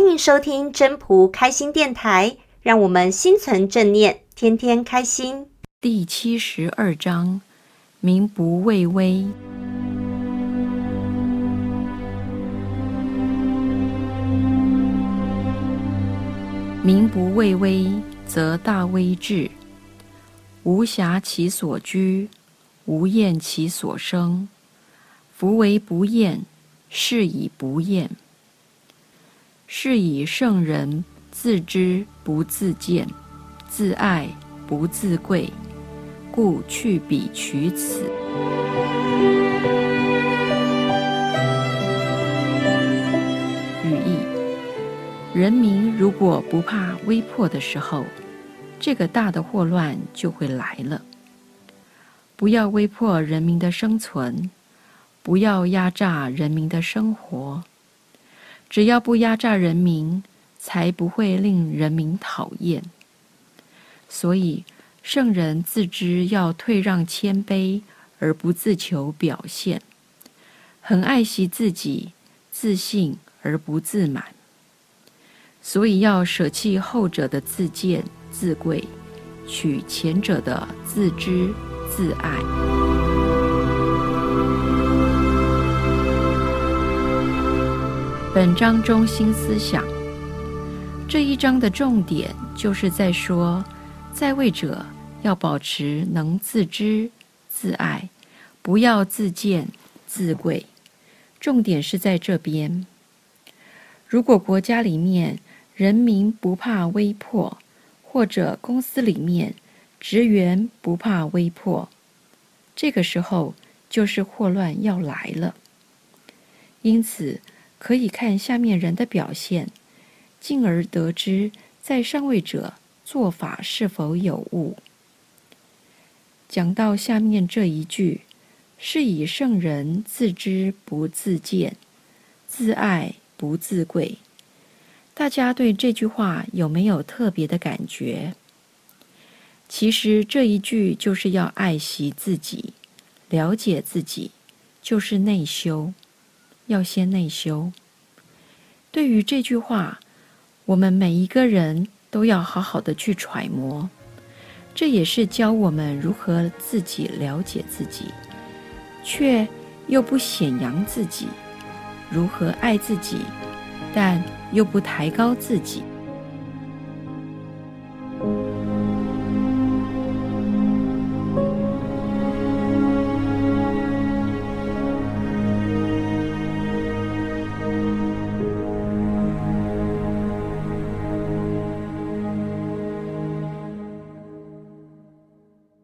欢迎收听真仆开心电台，让我们心存正念，天天开心。第七十二章：民不畏威，民不畏威，则大威至。无暇其所居，无厌其所生。夫为不厌，是以不厌。是以圣人自知不自见，自爱不自贵，故去彼取此。语义：人民如果不怕威迫的时候，这个大的祸乱就会来了。不要威迫人民的生存，不要压榨人民的生活。只要不压榨人民，才不会令人民讨厌。所以，圣人自知要退让谦卑，而不自求表现；很爱惜自己，自信而不自满。所以要舍弃后者的自见自贵，取前者的自知自爱。本章中心思想，这一章的重点就是在说，在位者要保持能自知自爱，不要自贱自贵。重点是在这边。如果国家里面人民不怕威迫，或者公司里面职员不怕威迫，这个时候就是祸乱要来了。因此，可以看下面人的表现，进而得知在上位者做法是否有误。讲到下面这一句，是以圣人自知不自见，自爱不自贵。大家对这句话有没有特别的感觉？其实这一句就是要爱惜自己，了解自己，就是内修。要先内修。对于这句话，我们每一个人都要好好的去揣摩。这也是教我们如何自己了解自己，却又不显扬自己；如何爱自己，但又不抬高自己。